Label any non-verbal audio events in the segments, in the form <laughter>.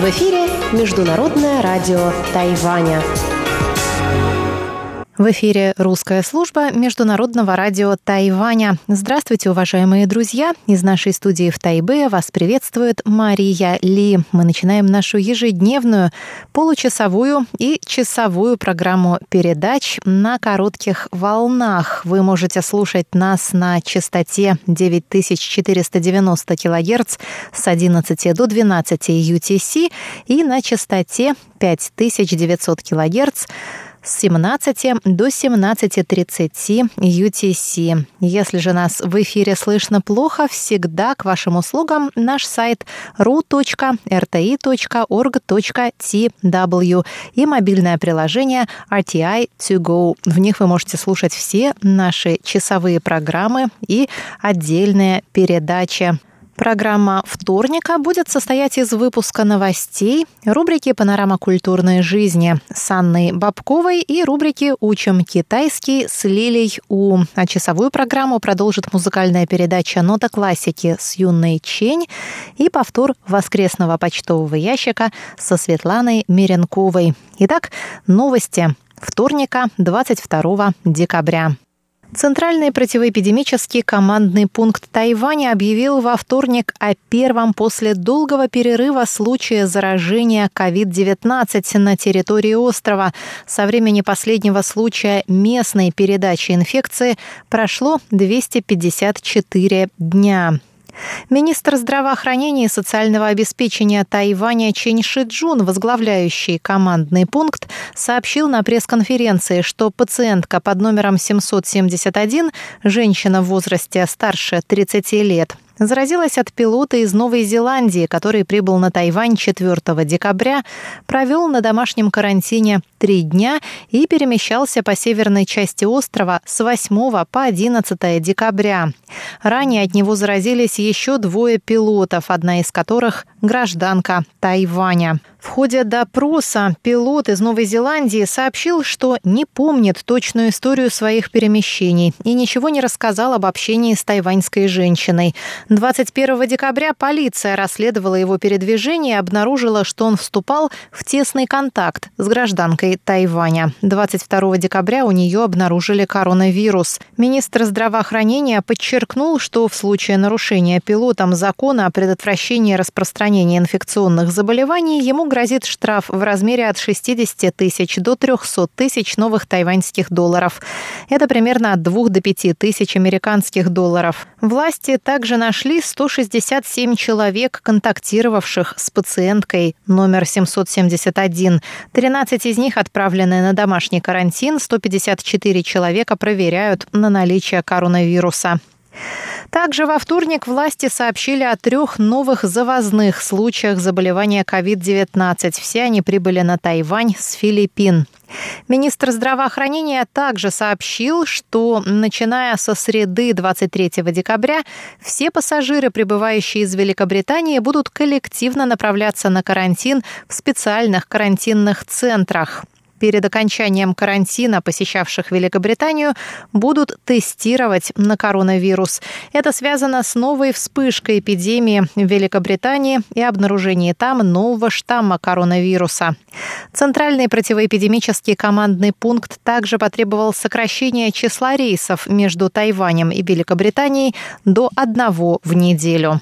В эфире Международное радио Тайваня. В эфире русская служба Международного радио Тайваня. Здравствуйте, уважаемые друзья! Из нашей студии в Тайбе вас приветствует Мария Ли. Мы начинаем нашу ежедневную, получасовую и часовую программу передач на коротких волнах. Вы можете слушать нас на частоте 9490 кГц с 11 до 12 UTC и на частоте 5900 кГц с 17 до 17.30 UTC. Если же нас в эфире слышно плохо, всегда к вашим услугам наш сайт ru.rti.org.tw и мобильное приложение RTI To Go. В них вы можете слушать все наши часовые программы и отдельные передачи. Программа вторника будет состоять из выпуска новостей, рубрики «Панорама культурной жизни» с Анной Бабковой и рубрики «Учим китайский» с Лилей У. А часовую программу продолжит музыкальная передача «Нота классики» с Юной Чень и повтор воскресного почтового ящика со Светланой Меренковой. Итак, новости вторника, 22 декабря. Центральный противоэпидемический командный пункт Тайваня объявил во вторник о первом после долгого перерыва случае заражения COVID-19 на территории острова. Со времени последнего случая местной передачи инфекции прошло 254 дня. Министр здравоохранения и социального обеспечения Тайваня Чен Шиджун, возглавляющий командный пункт, сообщил на пресс-конференции, что пациентка под номером 771, женщина в возрасте старше 30 лет, заразилась от пилота из Новой Зеландии, который прибыл на Тайвань 4 декабря, провел на домашнем карантине три дня и перемещался по северной части острова с 8 по 11 декабря. Ранее от него заразились еще двое пилотов, одна из которых – гражданка Тайваня. В ходе допроса пилот из Новой Зеландии сообщил, что не помнит точную историю своих перемещений и ничего не рассказал об общении с тайваньской женщиной. 21 декабря полиция расследовала его передвижение и обнаружила, что он вступал в тесный контакт с гражданкой Тайваня. 22 декабря у нее обнаружили коронавирус. Министр здравоохранения подчеркнул, что в случае нарушения пилотом закона о предотвращении распространения инфекционных заболеваний ему грозит штраф в размере от 60 тысяч до 300 тысяч новых тайваньских долларов. Это примерно от 2 до 5 тысяч американских долларов. Власти также нашли 167 человек, контактировавших с пациенткой номер 771. 13 из них отправлены на домашний карантин, 154 человека проверяют на наличие коронавируса. Также во вторник власти сообщили о трех новых завозных случаях заболевания COVID-19. Все они прибыли на Тайвань с Филиппин. Министр здравоохранения также сообщил, что начиная со среды 23 декабря все пассажиры, прибывающие из Великобритании, будут коллективно направляться на карантин в специальных карантинных центрах перед окончанием карантина посещавших Великобританию будут тестировать на коронавирус. Это связано с новой вспышкой эпидемии в Великобритании и обнаружением там нового штамма коронавируса. Центральный противоэпидемический командный пункт также потребовал сокращения числа рейсов между Тайванем и Великобританией до одного в неделю.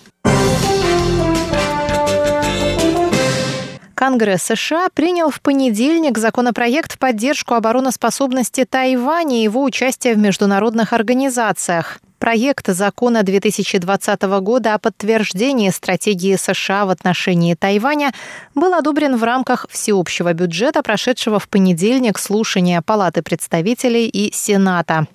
Конгресс США принял в понедельник законопроект в поддержку обороноспособности Тайваня и его участия в международных организациях. Проект закона 2020 года о подтверждении стратегии США в отношении Тайваня был одобрен в рамках всеобщего бюджета, прошедшего в понедельник слушания Палаты представителей и Сената.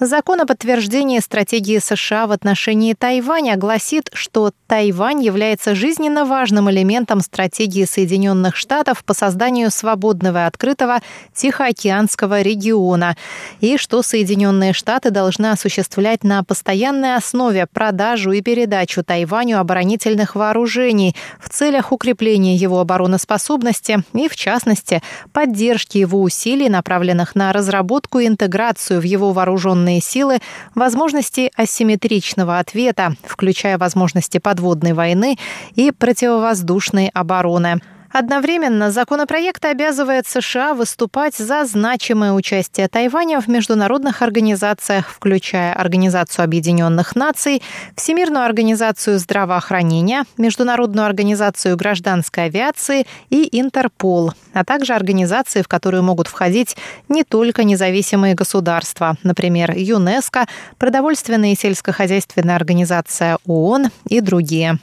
Закон о подтверждении стратегии США в отношении Тайваня гласит, что Тайвань является жизненно важным элементом стратегии Соединенных Штатов по созданию свободного и открытого Тихоокеанского региона, и что Соединенные Штаты должны осуществлять на постоянной основе продажу и передачу Тайваню оборонительных вооружений в целях укрепления его обороноспособности и, в частности, поддержки его усилий, направленных на разработку и интеграцию в его вооружение вооруженные силы возможности асимметричного ответа, включая возможности подводной войны и противовоздушной обороны. Одновременно законопроект обязывает США выступать за значимое участие Тайваня в международных организациях, включая Организацию Объединенных Наций, Всемирную организацию здравоохранения, Международную организацию гражданской авиации и Интерпол, а также организации, в которые могут входить не только независимые государства, например, ЮНЕСКО, Продовольственная и сельскохозяйственная организация ООН и другие.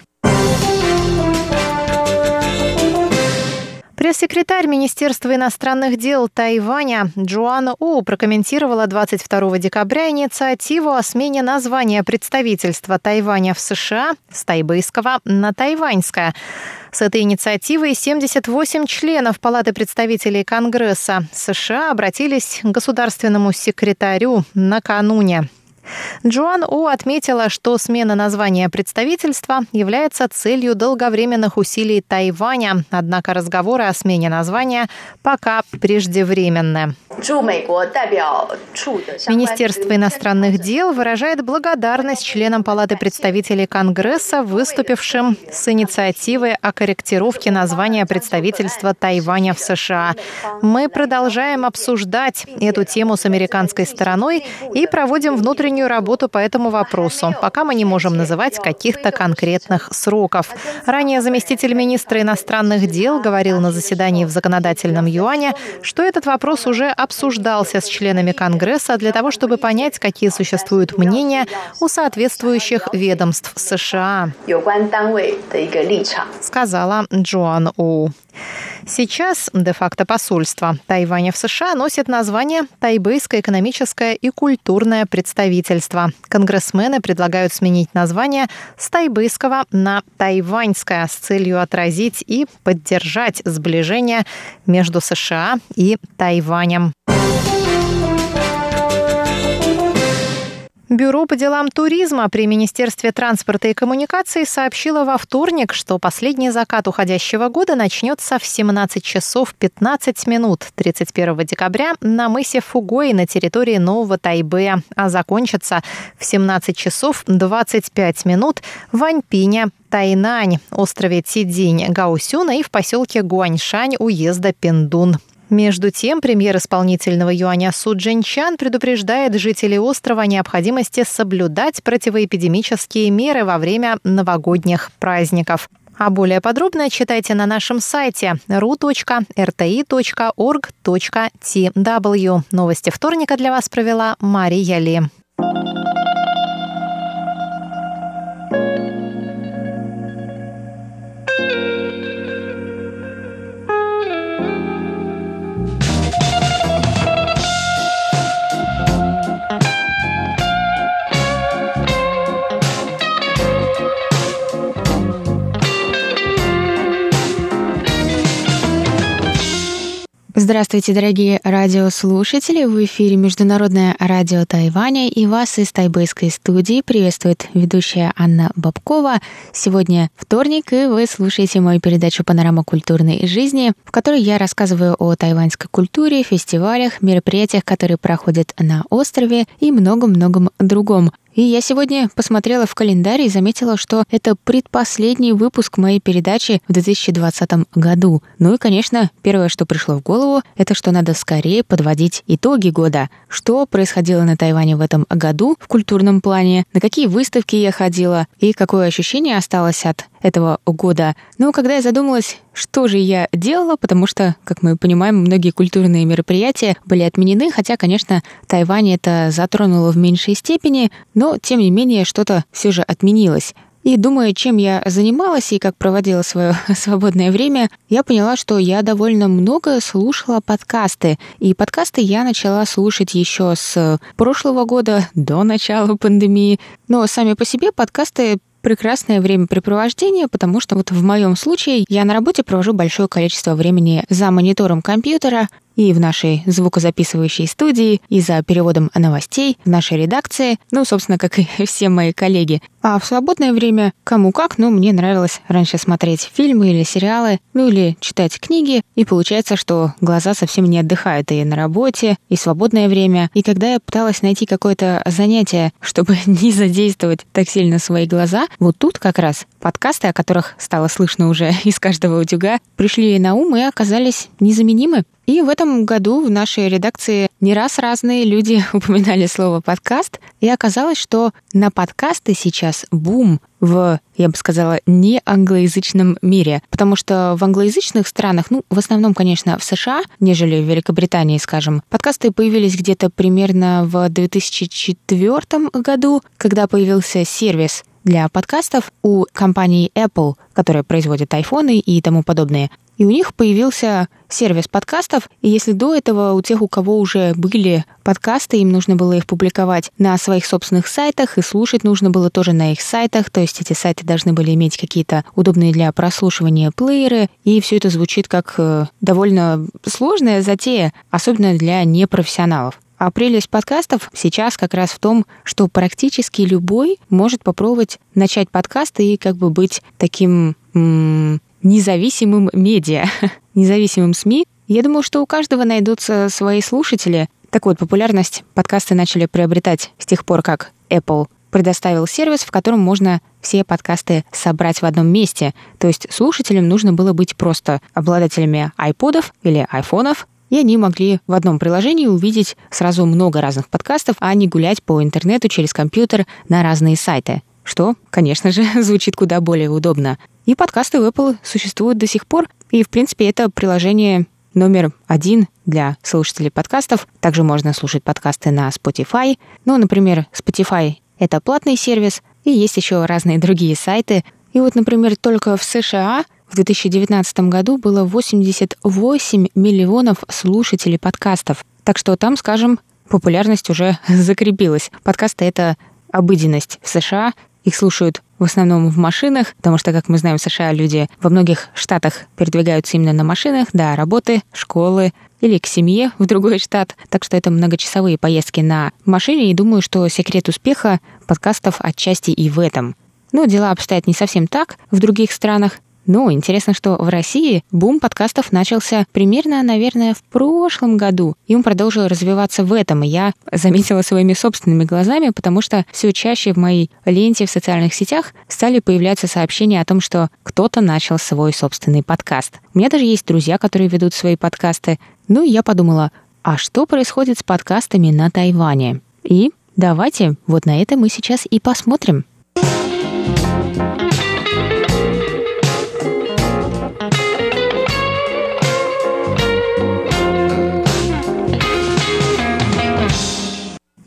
Пресс-секретарь Министерства иностранных дел Тайваня Джоанна У прокомментировала 22 декабря инициативу о смене названия представительства Тайваня в США с тайбэйского на тайваньское. С этой инициативой 78 членов Палаты представителей Конгресса США обратились к государственному секретарю накануне. Джоан У отметила, что смена названия представительства является целью долговременных усилий Тайваня, однако разговоры о смене названия пока преждевременны. Министерство иностранных дел выражает благодарность членам Палаты представителей Конгресса, выступившим с инициативой о корректировке названия представительства Тайваня в США. Мы продолжаем обсуждать эту тему с американской стороной и проводим внутреннюю работу по этому вопросу, пока мы не можем называть каких-то конкретных сроков. Ранее заместитель министра иностранных дел говорил на заседании в законодательном юане, что этот вопрос уже обсуждался с членами Конгресса для того, чтобы понять, какие существуют мнения у соответствующих ведомств США, сказала Джоан У. Сейчас де-факто посольство Тайваня в США носит название Тайбэйское экономическое и культурное представительство. Конгрессмены предлагают сменить название с тайбэйского на тайваньское с целью отразить и поддержать сближение между США и Тайванем. Бюро по делам туризма при Министерстве транспорта и коммуникаций сообщило во вторник, что последний закат уходящего года начнется в 17 часов 15 минут 31 декабря на мысе Фугой на территории Нового Тайбэя, а закончится в 17 часов 25 минут в Аньпине, Тайнань, острове Тидинь, Гаусюна и в поселке Гуаньшань уезда Пендун. Между тем, премьер исполнительного юаня Су Джинчан предупреждает жителей острова о необходимости соблюдать противоэпидемические меры во время новогодних праздников. А более подробно читайте на нашем сайте ru.rti.org.tw. Новости вторника для вас провела Мария Ли. Здравствуйте, дорогие радиослушатели! В эфире Международное радио Тайваня и вас из тайбэйской студии приветствует ведущая Анна Бабкова. Сегодня вторник, и вы слушаете мою передачу «Панорама культурной жизни», в которой я рассказываю о тайваньской культуре, фестивалях, мероприятиях, которые проходят на острове и многом-многом другом. И я сегодня посмотрела в календарь и заметила, что это предпоследний выпуск моей передачи в 2020 году. Ну и, конечно, первое, что пришло в голову, это что надо скорее подводить итоги года. Что происходило на Тайване в этом году в культурном плане, на какие выставки я ходила и какое ощущение осталось от этого года. Но когда я задумалась, что же я делала, потому что, как мы понимаем, многие культурные мероприятия были отменены, хотя, конечно, Тайвань это затронуло в меньшей степени, но, тем не менее, что-то все же отменилось. И думая, чем я занималась и как проводила свое <laughs> свободное время, я поняла, что я довольно много слушала подкасты. И подкасты я начала слушать еще с прошлого года, до начала <laughs> пандемии. Но сами по себе подкасты прекрасное времяпрепровождение, потому что вот в моем случае я на работе провожу большое количество времени за монитором компьютера, и в нашей звукозаписывающей студии, и за переводом новостей в нашей редакции, ну, собственно, как и <laughs> все мои коллеги. А в свободное время кому как, ну, мне нравилось раньше смотреть фильмы или сериалы, ну, или читать книги, и получается, что глаза совсем не отдыхают и на работе, и свободное время. И когда я пыталась найти какое-то занятие, <laughs> чтобы <laughs> не задействовать так сильно свои глаза, вот тут как раз подкасты, о которых стало слышно уже из каждого утюга, пришли на ум и оказались незаменимы. И в этом году в нашей редакции не раз разные люди <laughs> упоминали слово «подкаст», и оказалось, что на подкасты сейчас бум в, я бы сказала, не англоязычном мире. Потому что в англоязычных странах, ну, в основном, конечно, в США, нежели в Великобритании, скажем, подкасты появились где-то примерно в 2004 году, когда появился сервис для подкастов у компании Apple, которая производит айфоны и тому подобное. И у них появился сервис подкастов, и если до этого у тех, у кого уже были подкасты, им нужно было их публиковать на своих собственных сайтах, и слушать нужно было тоже на их сайтах, то есть эти сайты должны были иметь какие-то удобные для прослушивания плееры, и все это звучит как э, довольно сложная затея, особенно для непрофессионалов. А прелесть подкастов сейчас как раз в том, что практически любой может попробовать начать подкаст и как бы быть таким м- независимым медиа, <laughs> независимым СМИ. Я думаю, что у каждого найдутся свои слушатели. Так вот, популярность подкасты начали приобретать с тех пор, как Apple предоставил сервис, в котором можно все подкасты собрать в одном месте. То есть слушателям нужно было быть просто обладателями айподов или айфонов, и они могли в одном приложении увидеть сразу много разных подкастов, а не гулять по интернету через компьютер на разные сайты. Что, конечно же, <laughs> звучит куда более удобно. И подкасты в Apple существуют до сих пор, и, в принципе, это приложение номер один для слушателей подкастов. Также можно слушать подкасты на Spotify. Ну, например, Spotify — это платный сервис, и есть еще разные другие сайты. И вот, например, только в США в 2019 году было 88 миллионов слушателей подкастов. Так что там, скажем, популярность уже <laughs> закрепилась. Подкасты — это обыденность в США. Их слушают в основном в машинах, потому что, как мы знаем, в США люди во многих штатах передвигаются именно на машинах до работы, школы или к семье в другой штат. Так что это многочасовые поездки на машине, и думаю, что секрет успеха подкастов отчасти и в этом. Но дела обстоят не совсем так в других странах. Ну, интересно, что в России бум подкастов начался примерно, наверное, в прошлом году, и он продолжил развиваться в этом, я заметила своими собственными глазами, потому что все чаще в моей ленте в социальных сетях стали появляться сообщения о том, что кто-то начал свой собственный подкаст. У меня даже есть друзья, которые ведут свои подкасты. Ну, и я подумала, а что происходит с подкастами на Тайване? И давайте вот на это мы сейчас и посмотрим.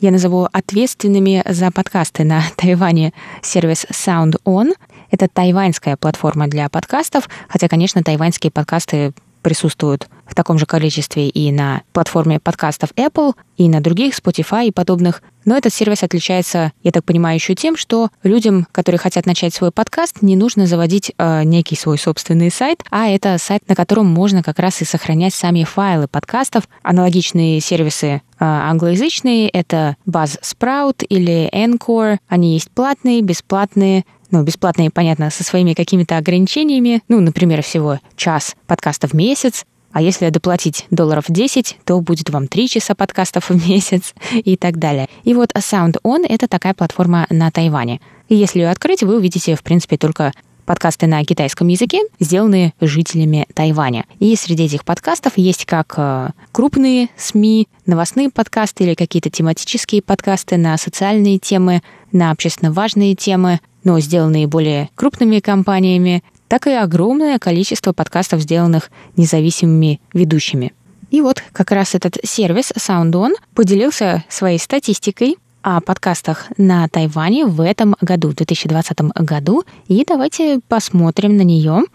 Я назову ответственными за подкасты на <laughs> Тайване сервис Sound On. Это тайваньская платформа для подкастов, хотя, конечно, тайваньские подкасты присутствуют в таком же количестве и на платформе подкастов Apple, и на других, Spotify и подобных. Но этот сервис отличается, я так понимаю, еще тем, что людям, которые хотят начать свой подкаст, не нужно заводить э, некий свой собственный сайт, а это сайт, на котором можно как раз и сохранять сами файлы подкастов. Аналогичные сервисы англоязычные — это Buzzsprout или Encore. Они есть платные, бесплатные, ну, бесплатные, понятно, со своими какими-то ограничениями, ну, например, всего час подкаста в месяц, а если доплатить долларов 10, то будет вам 3 часа подкастов в месяц <laughs> и так далее. И вот Sound On — это такая платформа на Тайване. И если ее открыть, вы увидите, в принципе, только подкасты на китайском языке, сделанные жителями Тайваня. И среди этих подкастов есть как э, крупные СМИ, новостные подкасты или какие-то тематические подкасты на социальные темы, на общественно важные темы, но сделанные более крупными компаниями, так и огромное количество подкастов, сделанных независимыми ведущими. И вот как раз этот сервис SoundOn поделился своей статистикой о подкастах на Тайване в этом году, в 2020 году. И давайте посмотрим на нее.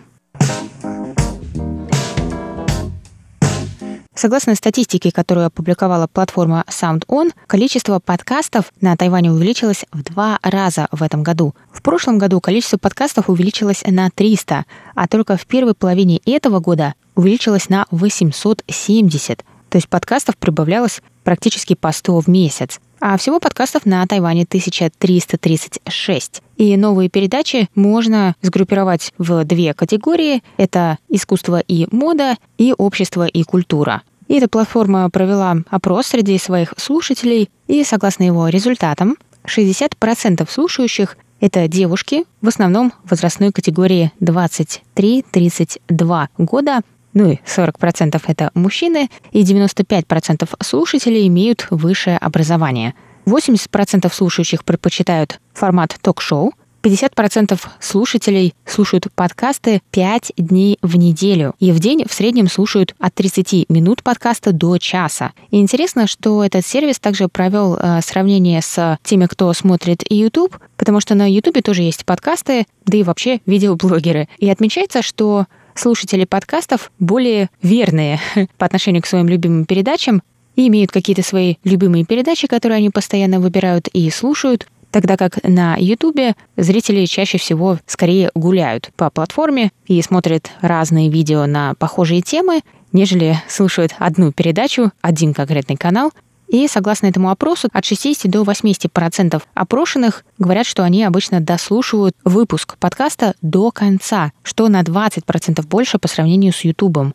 Согласно статистике, которую опубликовала платформа SoundOn, количество подкастов на Тайване увеличилось в два раза в этом году. В прошлом году количество подкастов увеличилось на 300, а только в первой половине этого года увеличилось на 870. то есть подкастов прибавлялось практически по 100 в месяц. А всего подкастов на Тайване 1336. И новые передачи можно сгруппировать в две категории. Это искусство и мода и общество и культура. И эта платформа провела опрос среди своих слушателей, и согласно его результатам, 60% слушающих – это девушки, в основном возрастной категории 23-32 года, ну и 40% это мужчины, и 95% слушателей имеют высшее образование. 80% слушающих предпочитают формат ток-шоу, 50% слушателей слушают подкасты 5 дней в неделю, и в день в среднем слушают от 30 минут подкаста до часа. И интересно, что этот сервис также провел э, сравнение с теми, кто смотрит YouTube, потому что на YouTube тоже есть подкасты, да и вообще видеоблогеры. И отмечается, что слушатели подкастов более верные <laughs> по отношению к своим любимым передачам и имеют какие-то свои любимые передачи, которые они постоянно выбирают и слушают, тогда как на Ютубе зрители чаще всего скорее гуляют по платформе и смотрят разные видео на похожие темы, нежели слушают одну передачу, один конкретный канал, и согласно этому опросу, от 60 до 80% опрошенных говорят, что они обычно дослушивают выпуск подкаста до конца, что на 20% больше по сравнению с Ютубом.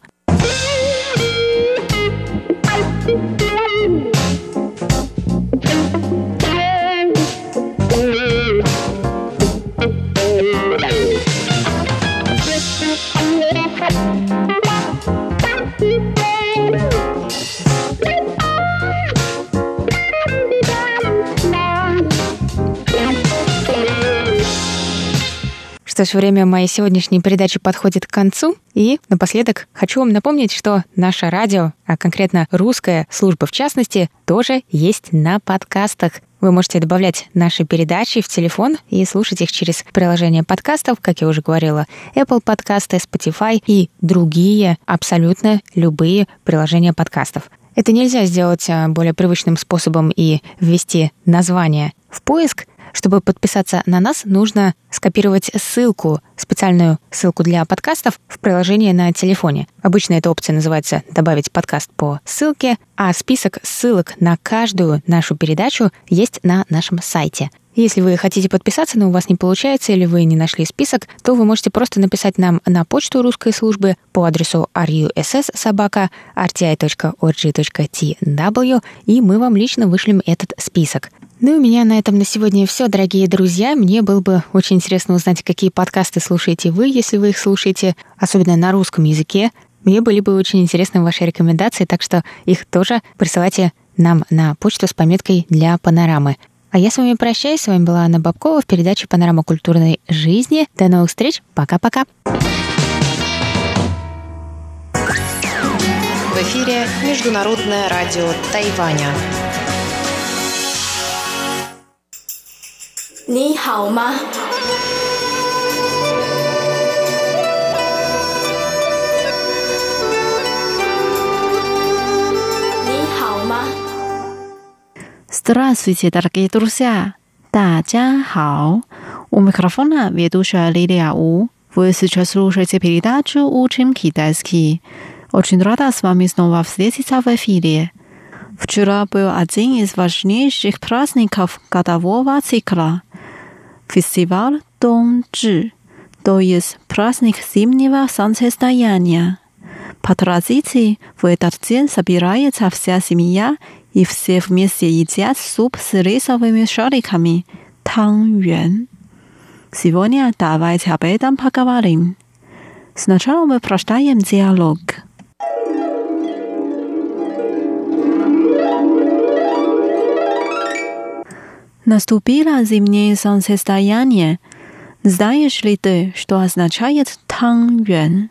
Ж, время моей сегодняшней передачи подходит к концу. И напоследок хочу вам напомнить, что наше радио, а конкретно русская служба в частности, тоже есть на подкастах. Вы можете добавлять наши передачи в телефон и слушать их через приложение подкастов, как я уже говорила, Apple подкасты, Spotify и другие абсолютно любые приложения подкастов. Это нельзя сделать а, более привычным способом и ввести название в поиск – чтобы подписаться на нас, нужно скопировать ссылку, специальную ссылку для подкастов в приложение на телефоне. Обычно эта опция называется «Добавить подкаст по ссылке», а список ссылок на каждую нашу передачу есть на нашем сайте. Если вы хотите подписаться, но у вас не получается или вы не нашли список, то вы можете просто написать нам на почту русской службы по адресу russsobaka.rti.org.tw, и мы вам лично вышлем этот список. Ну и у меня на этом на сегодня все, дорогие друзья. Мне было бы очень интересно узнать, какие подкасты слушаете вы, если вы их слушаете, особенно на русском языке. Мне были бы очень интересны ваши рекомендации, так что их тоже присылайте нам на почту с пометкой «Для панорамы». А я с вами прощаюсь. С вами была Анна Бабкова в передаче «Панорама культурной жизни». До новых встреч. Пока-пока. В эфире Международное радио Тайваня. 你好吗？你好吗？Здравствуйте, дорогие друзья! 大家好! У микрофона ведущая Лилия У. Вы сейчас слушаете передачу «Учим китайский». Очень рада с вами снова встретиться в эфире. Вчера был один из важнейших праздников годового цикла – фестиваль Донжи, то есть праздник зимнего солнцестояния. По традиции в этот день собирается вся семья и все вместе едят суп с рисовыми шариками – тангюэн. Сегодня давайте об этом поговорим. Сначала мы прочитаем диалог – Наступило зимнее солнцестояние. Знаешь ли ты, что означает «汤圆»?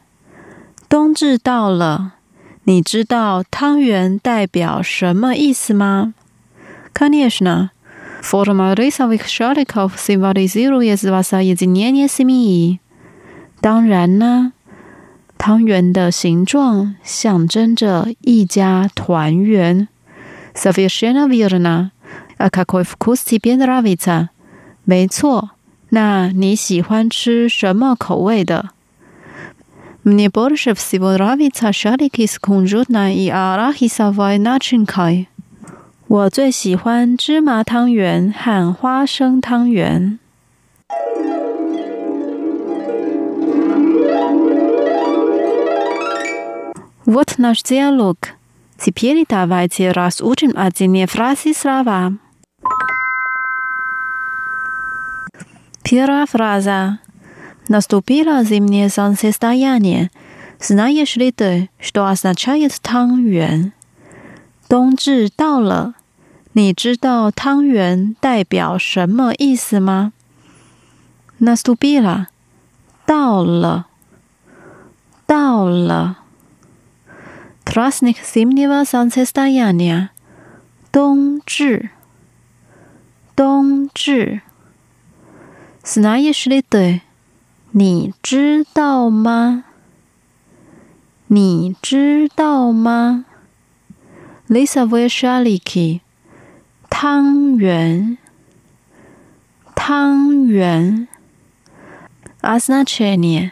冬至到了，你知道汤圆代表什么意思吗？Конечно, форма рисовых шариков символизирует воссоединение семьи. 当然呢，汤圆的形状象征着一家团圆。Совершенно верно. А какой вкус тебе нравится? 没错，那你喜欢吃什么口味的 Мне больше всего нравится шарики с кунжутной и арахисовой начинкой. 我最喜欢芝麻汤圆和花生汤圆。Вот наш диалог. Теперь давайте разучим отдельные фразы слова. Первая фраза. Наступило зимнее солнцестояние. Знаешь ли ты, что означает 汤圆？冬至到了，你知道汤圆代表什么意思吗？Наступило，到了，到了。Праздник зимнего солнцестояния，冬至，冬至。 Знаешь ли ты？你知道吗？你知道吗？Lisa v e s h a l i k i 汤圆，汤圆。Asnachenie，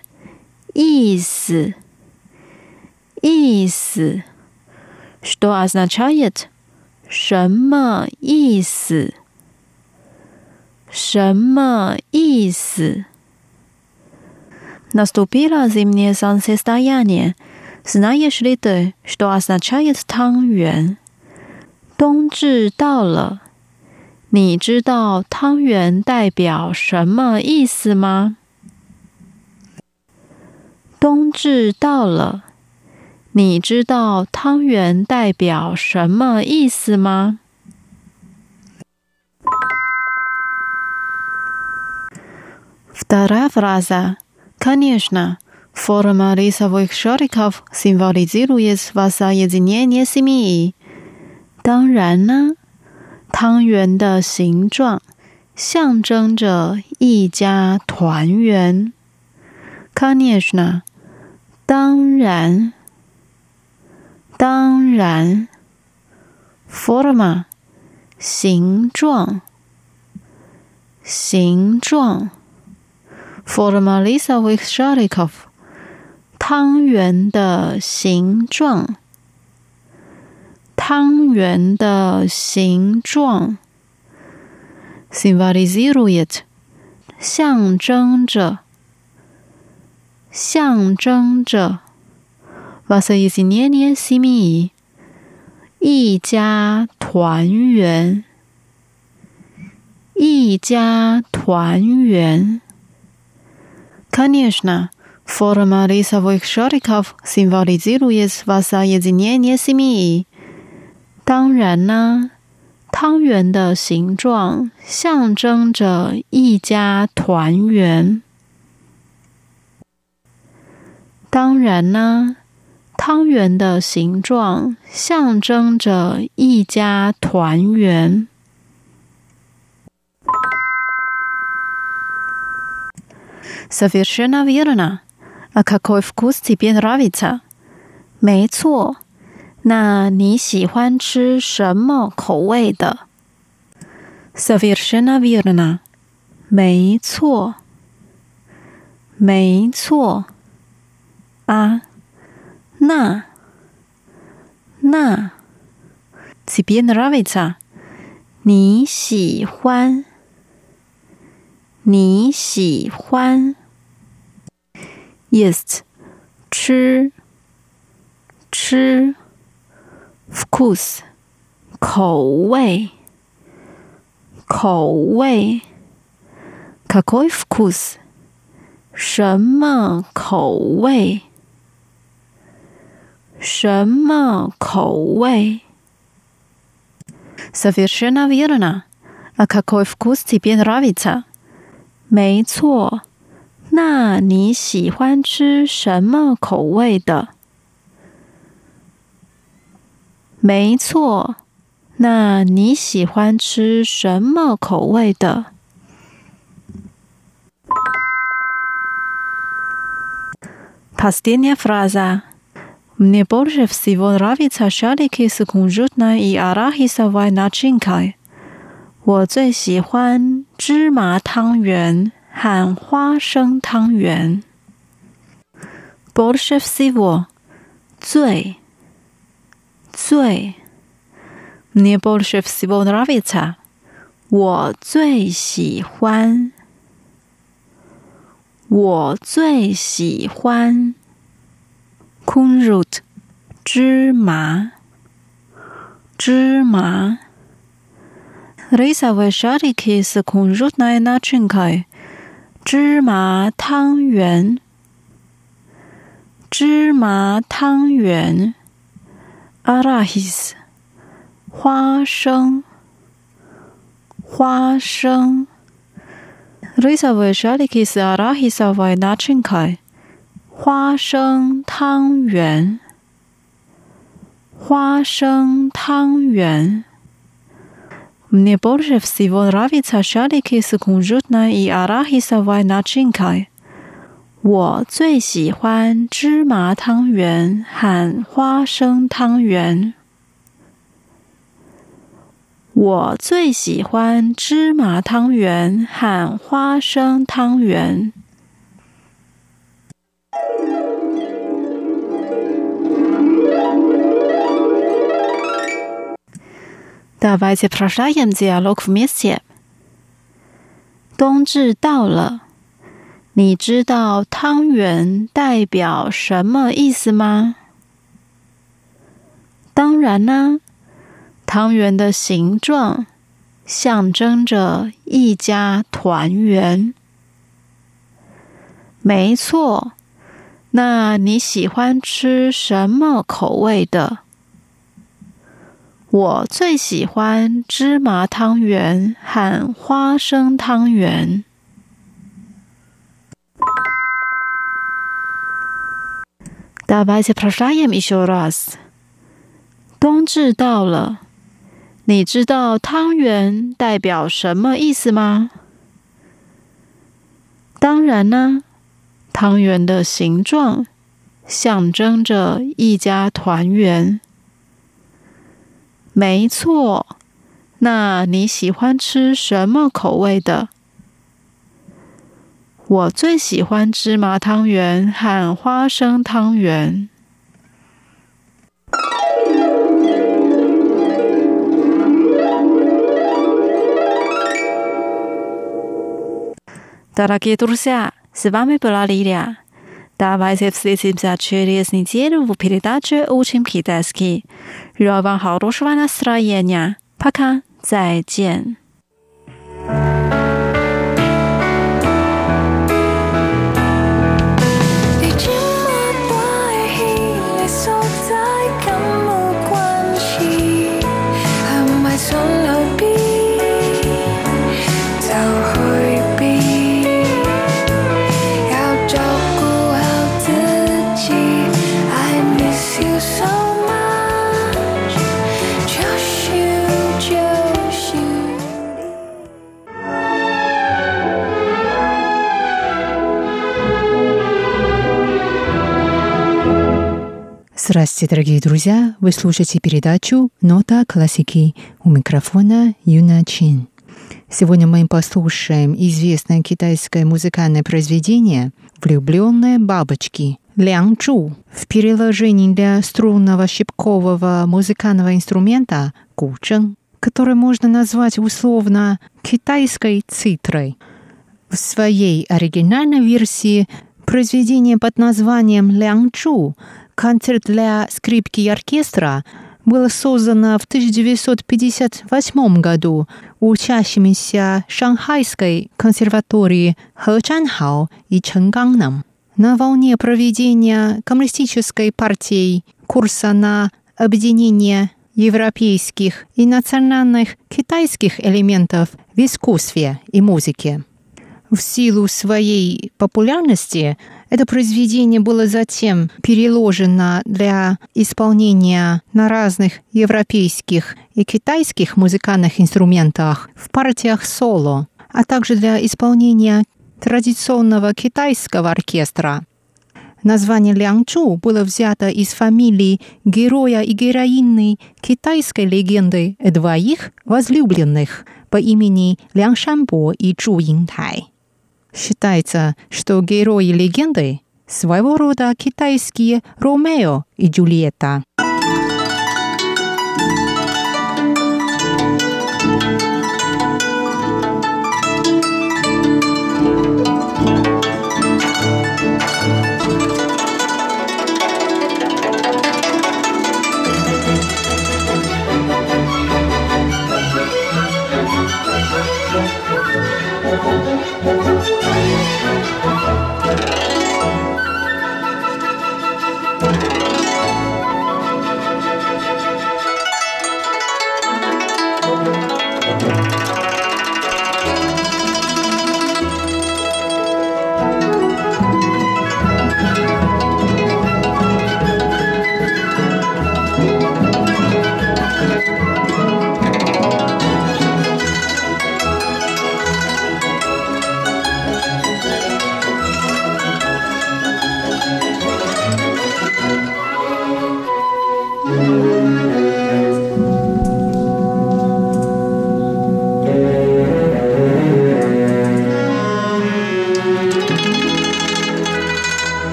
意思，意思。Что означает？什么意思？ 什么意思？Наступило зимнее солнцестояние. Знаешь ли ты, что означает 汤圆？冬至到了，你知道汤圆代表什么意思吗？冬至到了，你知道汤圆代表什么意思吗 ？Вторая фраза. Конечно, форма рисовых шариков символизирует воссоединение семьи. 当然呢，汤圆的形状象征着一家团圆。Конечно，当然，当然，forma 形状，形状。 For the Malisa with Sharikov，汤圆的形状。汤圆的形状。Symbolize it，象征着。象征着。Vas e is inian simi，一家团圆。一家团圆。Конечно, форма рисовых шариков символизирует воссоединение семьи. 当然呢，汤圆的形状象征着一家团圆。当然呢，汤圆的形状象征着一家团圆。 Совершенно верно. А какой вкус тебе нравится? 没错。那你喜欢吃什么口味的？Совершенно верно. 没错。没错。啊，那那 тебе нравится? 你喜欢？你喜欢 ？Yes，吃吃，Focus，口味口味，Какой вкус？什么口味？什么口味？Совершенно верно. А какой вкус тебе нравится？没错。 那你喜欢吃什么口味的？没错，那你喜欢吃什么口味的？Последняя фраза. Мне больше всего нравится шарики с кунжутной и арахисовой начинкой. 我最喜欢芝麻汤圆。 喊花生汤圆。Borshevcevo 醉，醉，ne Borshevcevo naravita 我最喜欢我最喜欢 kunrute 芝麻芝麻。Reza va Sharikis Kunrut nae na c h i n k a i。芝麻汤圆，芝麻汤圆，arahis，花生，花生，risavishalikis arahisavinachinkai，花生汤，花生汤圆。花生汤圆 Мне больше всего нравятся шарики с кунжутной и арахисовой начинкой. 我最喜欢芝麻汤圆和花生汤圆。我最喜欢芝麻汤圆和花生汤圆。 Давайте прощаем диалог вместе。冬至到了，你知道汤圆代表什么意思吗？当然啦，汤圆的形状象征着一家团圆。没错，那你喜欢吃什么口味的？ 我最喜欢芝麻汤圆和花生汤圆。大白菜泡沙叶米修拉斯，冬至到了，你知道汤圆代表什么意思吗？当然呢，汤圆的形状象征着一家团圆。没错。那你喜欢吃什么口味的？我最喜欢芝麻汤圆和花生汤圆。是巴拉。Давайте встретимся через неделю в передаче «Учим китайский». Желаю вам хорошего настроения. Пока, 再见。Здравствуйте, дорогие друзья! Вы слушаете передачу «Нота классики» у микрофона Юна Чин. Сегодня мы послушаем известное китайское музыкальное произведение «Влюбленные бабочки» Лян Чу в переложении для струнного щипкового музыкального инструмента гучжэн, который можно назвать условно китайской цитрой. В своей оригинальной версии произведение под названием «Лян Чу» концерт для скрипки и оркестра было создано в 1958 году учащимися Шанхайской консерватории Хэ Чанхао и Чэнганном. На волне проведения коммунистической партией курса на объединение европейских и национальных китайских элементов в искусстве и музыке. В силу своей популярности это произведение было затем переложено для исполнения на разных европейских и китайских музыкальных инструментах в партиях соло, а также для исполнения традиционного китайского оркестра. Название Лянчу было взято из фамилии героя и героини китайской легенды двоих возлюбленных по имени Лян Шанбо и Чжу Интай. Считается, что герои легенды – своего рода китайские Ромео и Джульетта.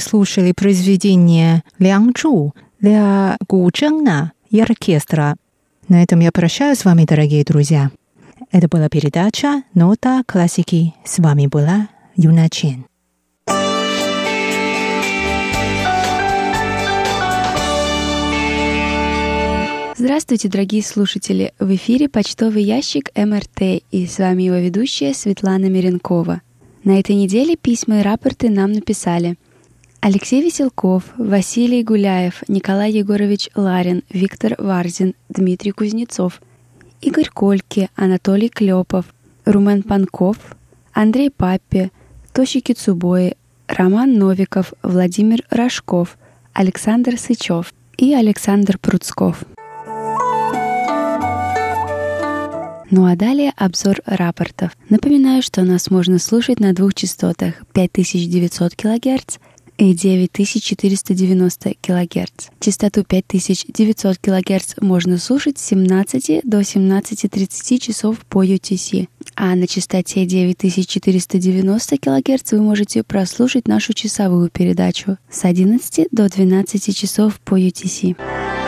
Послушали произведение «Лян Чжу» для гучжена и оркестра. На этом я прощаюсь с вами, дорогие друзья. Это была передача «Нота классики». С вами была Юна Чен. Здравствуйте, дорогие слушатели! В эфире почтовый ящик МРТ и с вами его ведущая Светлана Миренкова. На этой неделе письма и рапорты нам написали Алексей Веселков, Василий Гуляев, Николай Егорович Ларин, Виктор Варзин, Дмитрий Кузнецов, Игорь Кольки, Анатолий Клепов, Румен Панков, Андрей Паппи, Тоши Кицубои, Роман Новиков, Владимир Рожков, Александр Сычев и Александр Пруцков. Ну а далее обзор рапортов. Напоминаю, что нас можно слушать на двух частотах 5900 кГц и 9490 кГц. Частоту 5900 кГц можно слушать с 17 до 17.30 часов по UTC, а на частоте 9490 кГц вы можете прослушать нашу часовую передачу с 11 до 12 часов по UTC.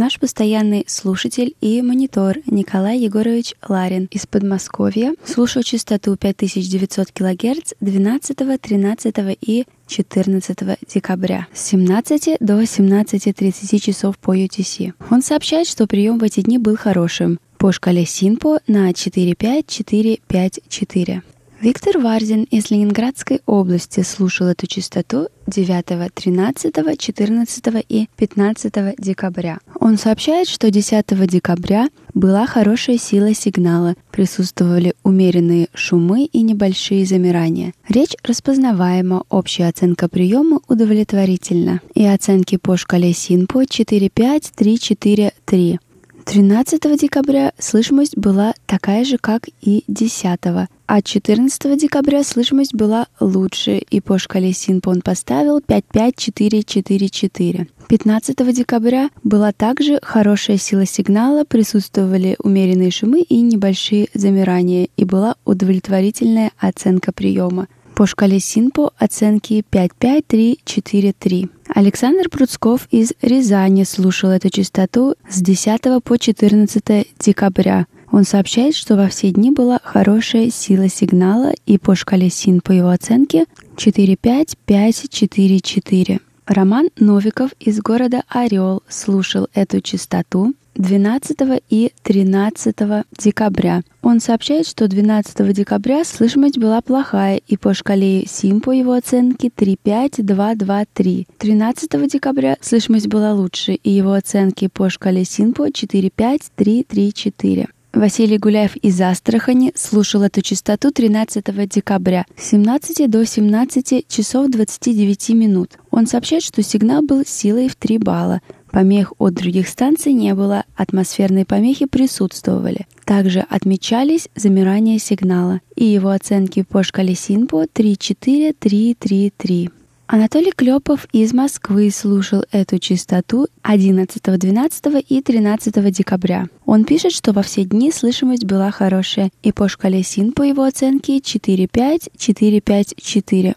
Наш постоянный слушатель и монитор Николай Егорович Ларин из Подмосковья слушал частоту 5900 кГц 12, 13 и 14 декабря с 17 до 17.30 часов по UTC. Он сообщает, что прием в эти дни был хорошим по шкале СИНПО на 45454. Виктор Варзин из Ленинградской области слушал эту частоту 9, 13, 14 и 15 декабря. Он сообщает, что 10 декабря была хорошая сила сигнала, присутствовали умеренные шумы и небольшие замирания. Речь распознаваема, общая оценка приема удовлетворительна. И оценки по шкале СИНПО 4-5, 3-4-3. 13 декабря слышимость была такая же, как и 10, а 14 декабря слышимость была лучше, и по шкале СИНПО он поставил 55444. 15 декабря была также хорошая сила сигнала, присутствовали умеренные шумы и небольшие замирания, и была удовлетворительная оценка приема. По шкале СИНПО оценки 5-5-3-4-3. Александр Пруцков из Рязани слушал эту частоту с 10 по 14 декабря. Он сообщает, что во все дни была хорошая сила сигнала и по шкале СИН по его оценке 4-5-5-4-4. Роман Новиков из города Орел слушал эту частоту 12 и 13 декабря. Он сообщает, что 12 декабря слышимость была плохая, и по шкале СИМ по его оценке 35223. 13 декабря слышимость была лучше, и его оценки по шкале СИНПО 45334. Василий Гуляев из Астрахани слушал эту частоту 13 декабря с 17 до 17 часов 29 минут. Он сообщает, что сигнал был силой в 3 балла. Помех от других станций не было, атмосферные помехи присутствовали. Также отмечались замирания сигнала, и его оценки по шкале СИНПО 3-4-3-3-3. Анатолий Клепов из Москвы слушал эту частоту 11, 12 и 13 декабря. Он пишет, что во все дни слышимость была хорошая, и по шкале СИН по его оценке 4-5-4-5-4.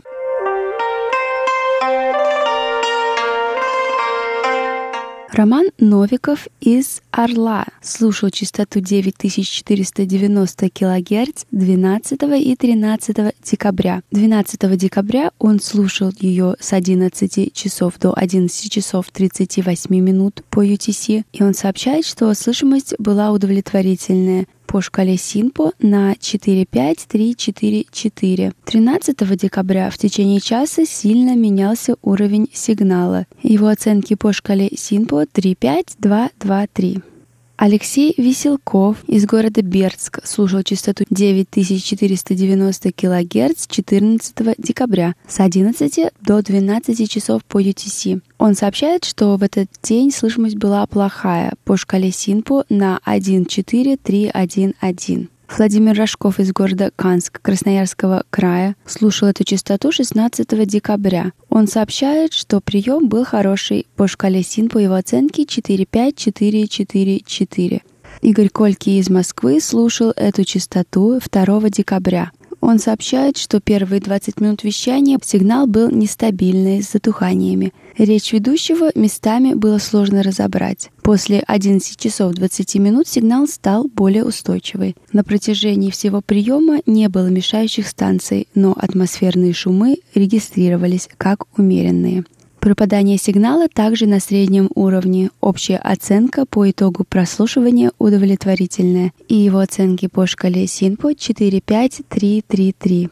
Роман Новиков из Орла слушал частоту 9490 кГц 12 и 13 декабря. 12 декабря он слушал ее с 11 часов до 11 часов 38 минут по UTC, и он сообщает, что слышимость была удовлетворительная по шкале СИНПО на 45344. 13 декабря в течение часа сильно менялся уровень сигнала. Его оценки по шкале СИНПО 35223. Алексей Веселков из города Бердск слушал частоту 9490 кГц 14 декабря с 11 до 12 часов по UTC. Он сообщает, что в этот день слышимость была плохая по шкале СИНПО на 14311. Владимир Рожков из города Канск Красноярского края слушал эту частоту 16 декабря. Он сообщает, что прием был хороший по шкале СИН по его оценке 45444. Игорь Кольки из Москвы слушал эту частоту 2 декабря. Он сообщает, что первые 20 минут вещания сигнал был нестабильный с затуханиями. Речь ведущего местами было сложно разобрать. После 11 часов 20 минут сигнал стал более устойчивый. На протяжении всего приема не было мешающих станций, но атмосферные шумы регистрировались как умеренные. Пропадание сигнала также на среднем уровне. Общая оценка по итогу прослушивания удовлетворительная. И его оценки по шкале Синпо 45333.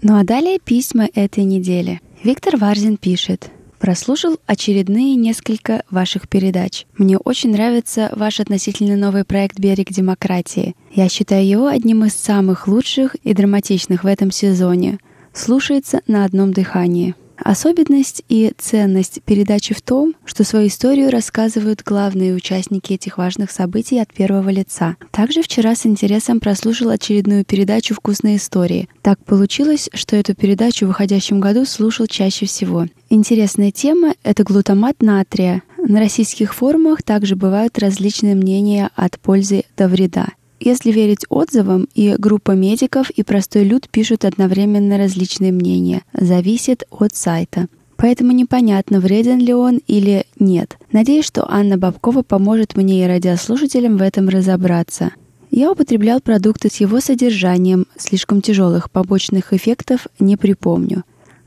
Ну а далее письма этой недели. Виктор Варзин пишет. Прослушал очередные несколько ваших передач. Мне очень нравится ваш относительно новый проект «Берег демократии». Я считаю его одним из самых лучших и драматичных в этом сезоне. Слушается на одном дыхании. Особенность и ценность передачи в том, что свою историю рассказывают главные участники этих важных событий от первого лица. Также вчера с интересом прослушал очередную передачу «Вкусные истории». Так получилось, что эту передачу в выходящем году слушал чаще всего. Интересная тема — это глутамат натрия. На российских форумах также бывают различные мнения от пользы до вреда. Если верить отзывам, и группа медиков, и простой люд пишут одновременно различные мнения. Зависит от сайта. Поэтому непонятно, вреден ли он или нет. Надеюсь, что Анна Бабкова поможет мне и радиослушателям в этом разобраться. Я употреблял продукты с его содержанием, слишком тяжелых побочных эффектов не припомню.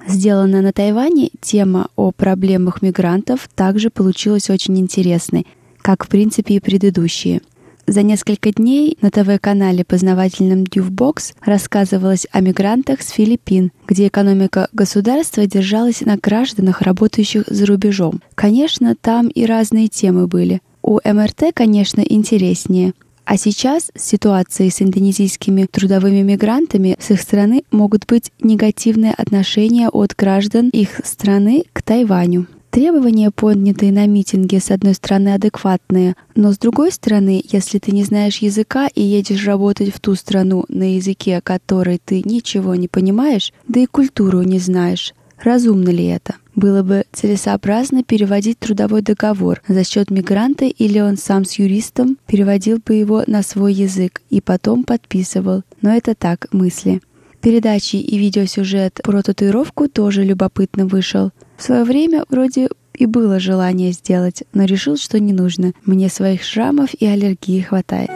Сделанная на Тайване тема о проблемах мигрантов также получилась очень интересной, как в принципе и предыдущие – за несколько дней на ТВ-канале познавательном Дювбокс рассказывалось о мигрантах с Филиппин, где экономика государства держалась на гражданах, работающих за рубежом. Конечно, там и разные темы были. У МРТ, конечно, интереснее. А сейчас ситуации с индонезийскими трудовыми мигрантами с их стороны могут быть негативные отношения от граждан их страны к Тайваню. Требования, поднятые на митинге, с одной стороны, адекватные, но с другой стороны, если ты не знаешь языка и едешь работать в ту страну на языке, который ты ничего не понимаешь, да и культуру не знаешь, разумно ли это? Было бы целесообразно переводить трудовой договор за счет мигранта или он сам с юристом переводил бы его на свой язык и потом подписывал. Но это так, мысли. Передачи и видеосюжет про татуировку тоже любопытно вышел. В свое время вроде и было желание сделать, но решил, что не нужно. Мне своих шрамов и аллергии хватает.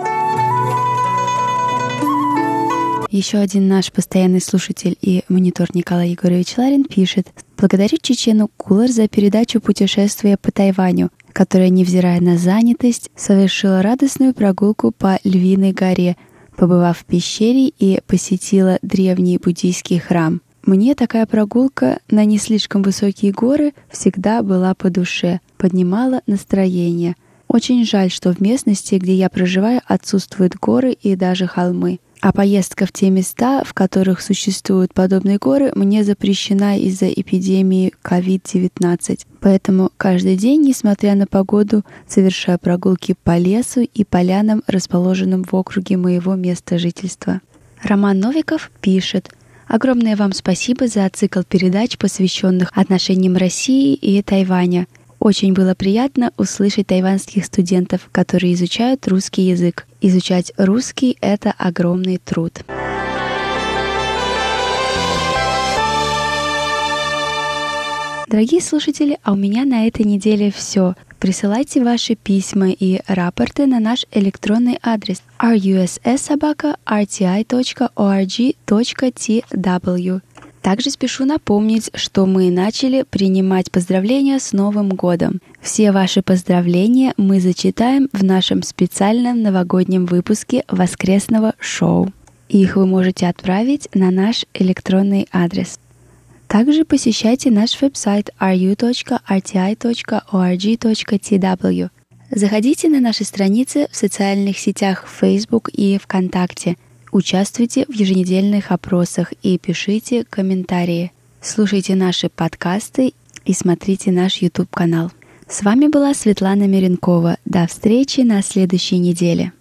Еще один наш постоянный слушатель и монитор Николай Егорович Ларин пишет «Благодарю Чечену Кулар за передачу «Путешествие по Тайваню», которая, невзирая на занятость, совершила радостную прогулку по Львиной горе, побывав в пещере и посетила древний буддийский храм. Мне такая прогулка на не слишком высокие горы всегда была по душе, поднимала настроение. Очень жаль, что в местности, где я проживаю, отсутствуют горы и даже холмы. А поездка в те места, в которых существуют подобные горы, мне запрещена из-за эпидемии COVID-19. Поэтому каждый день, несмотря на погоду, совершаю прогулки по лесу и полянам, расположенным в округе моего места жительства. Роман Новиков пишет – Огромное вам спасибо за цикл передач, посвященных отношениям России и Тайваня. Очень было приятно услышать тайванских студентов, которые изучают русский язык. Изучать русский — это огромный труд. Дорогие слушатели, а у меня на этой неделе все. Присылайте ваши письма и рапорты на наш электронный адрес russsobaka.rti.org.tw. Также спешу напомнить, что мы начали принимать поздравления с Новым годом. Все ваши поздравления мы зачитаем в нашем специальном новогоднем выпуске воскресного шоу. Их вы можете отправить на наш электронный адрес также посещайте наш веб-сайт ru.rti.org.tw. Заходите на наши страницы в социальных сетях Facebook и ВКонтакте. Участвуйте в еженедельных опросах и пишите комментарии. Слушайте наши подкасты и смотрите наш YouTube-канал. С вами была Светлана Миренкова. До встречи на следующей неделе.